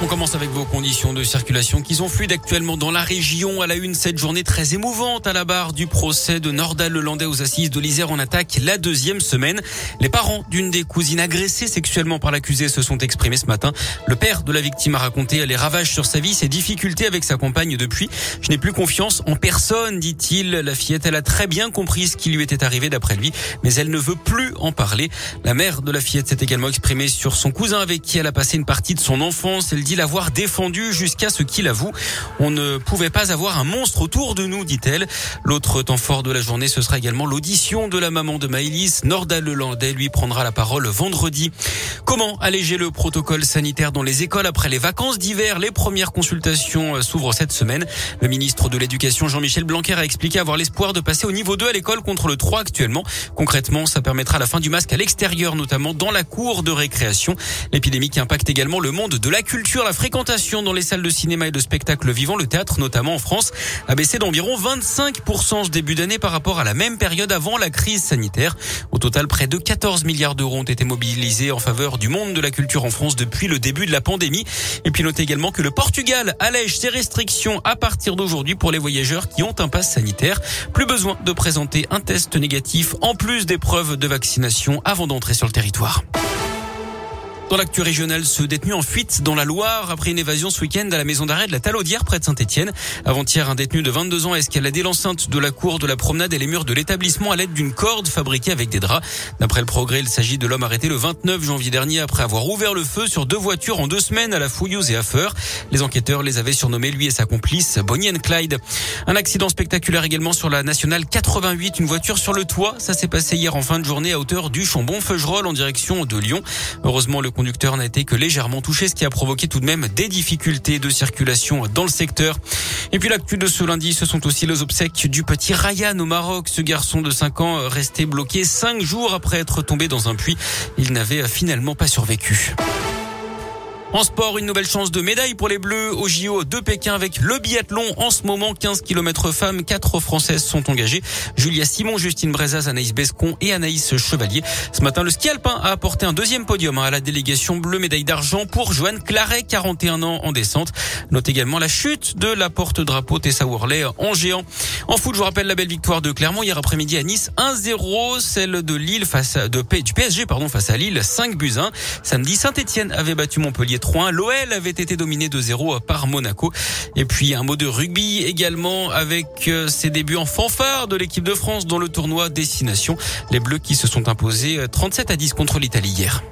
On commence avec vos conditions de circulation qui sont fluides actuellement dans la région. À la une, cette journée très émouvante à la barre du procès de Nordal Lelandais aux assises de l'Isère en attaque la deuxième semaine. Les parents d'une des cousines agressées sexuellement par l'accusé se sont exprimés ce matin. Le père de la victime a raconté les ravages sur sa vie, ses difficultés avec sa compagne depuis. Je n'ai plus confiance en personne, dit-il. La fillette, elle a très bien compris ce qui lui était arrivé d'après lui, mais elle ne veut plus en parler. La mère de la fillette s'est également exprimée sur son cousin avec qui elle a passé une partie de son enfance. L'avoir défendu jusqu'à ce qu'il avoue. On ne pouvait pas avoir un monstre autour de nous, dit-elle. L'autre temps fort de la journée, ce sera également l'audition de la maman de Maëlys. Norda Lelandais lui prendra la parole vendredi. Comment alléger le protocole sanitaire dans les écoles après les vacances d'hiver? Les premières consultations euh, s'ouvrent cette semaine. Le ministre de l'Éducation, Jean-Michel Blanquer, a expliqué avoir l'espoir de passer au niveau 2 à l'école contre le 3 actuellement. Concrètement, ça permettra la fin du masque à l'extérieur, notamment dans la cour de récréation. L'épidémie qui impacte également le monde de la culture, la fréquence fréquentation dans les salles de cinéma et de spectacle vivant, le théâtre notamment en France, a baissé d'environ 25% ce début d'année par rapport à la même période avant la crise sanitaire. Au total, près de 14 milliards d'euros ont été mobilisés en faveur du monde de la culture en France depuis le début de la pandémie. Et puis notez également que le Portugal allège ses restrictions à partir d'aujourd'hui pour les voyageurs qui ont un pass sanitaire. Plus besoin de présenter un test négatif en plus des preuves de vaccination avant d'entrer sur le territoire. Dans l'actu régionale, ce détenu en fuite dans la Loire après une évasion ce week-end à la maison d'arrêt de la Talaudière près de Saint-Etienne. Avant-hier, un détenu de 22 ans a escaladé l'enceinte de la cour de la promenade et les murs de l'établissement à l'aide d'une corde fabriquée avec des draps. D'après le progrès, il s'agit de l'homme arrêté le 29 janvier dernier après avoir ouvert le feu sur deux voitures en deux semaines à la Fouilleuse et à Feur. Les enquêteurs les avaient surnommés lui et sa complice Bonnie and Clyde. Un accident spectaculaire également sur la nationale 88, une voiture sur le toit. Ça s'est passé hier en fin de journée à hauteur du Chambon-Feugerolles en direction de Lyon. Heureusement, le conducteur n'a été que légèrement touché, ce qui a provoqué tout de même des difficultés de circulation dans le secteur. Et puis l'actu de ce lundi, ce sont aussi les obsèques du petit Ryan au Maroc. Ce garçon de 5 ans resté bloqué 5 jours après être tombé dans un puits. Il n'avait finalement pas survécu. En sport, une nouvelle chance de médaille pour les Bleus au JO de Pékin avec le biathlon. En ce moment, 15 km femmes, 4 Françaises sont engagées. Julia Simon, Justine Brezaz, Anaïs Bescon et Anaïs Chevalier. Ce matin, le ski alpin a apporté un deuxième podium à la délégation bleue médaille d'argent pour Joanne Claret, 41 ans en descente. Note également la chute de la porte-drapeau Tessa Worley en géant. En foot, je vous rappelle la belle victoire de Clermont hier après-midi à Nice 1-0, celle de Lille face à, du PSG pardon face à Lille 5 buts 1. Samedi, Saint-Etienne avait battu Montpellier 3 L'OL avait été dominé de 0 par Monaco. Et puis un mot de rugby également avec euh, ses débuts en fanfare de l'équipe de France dans le tournoi Destination. Les Bleus qui se sont imposés 37 euh, à 10 contre l'Italie hier.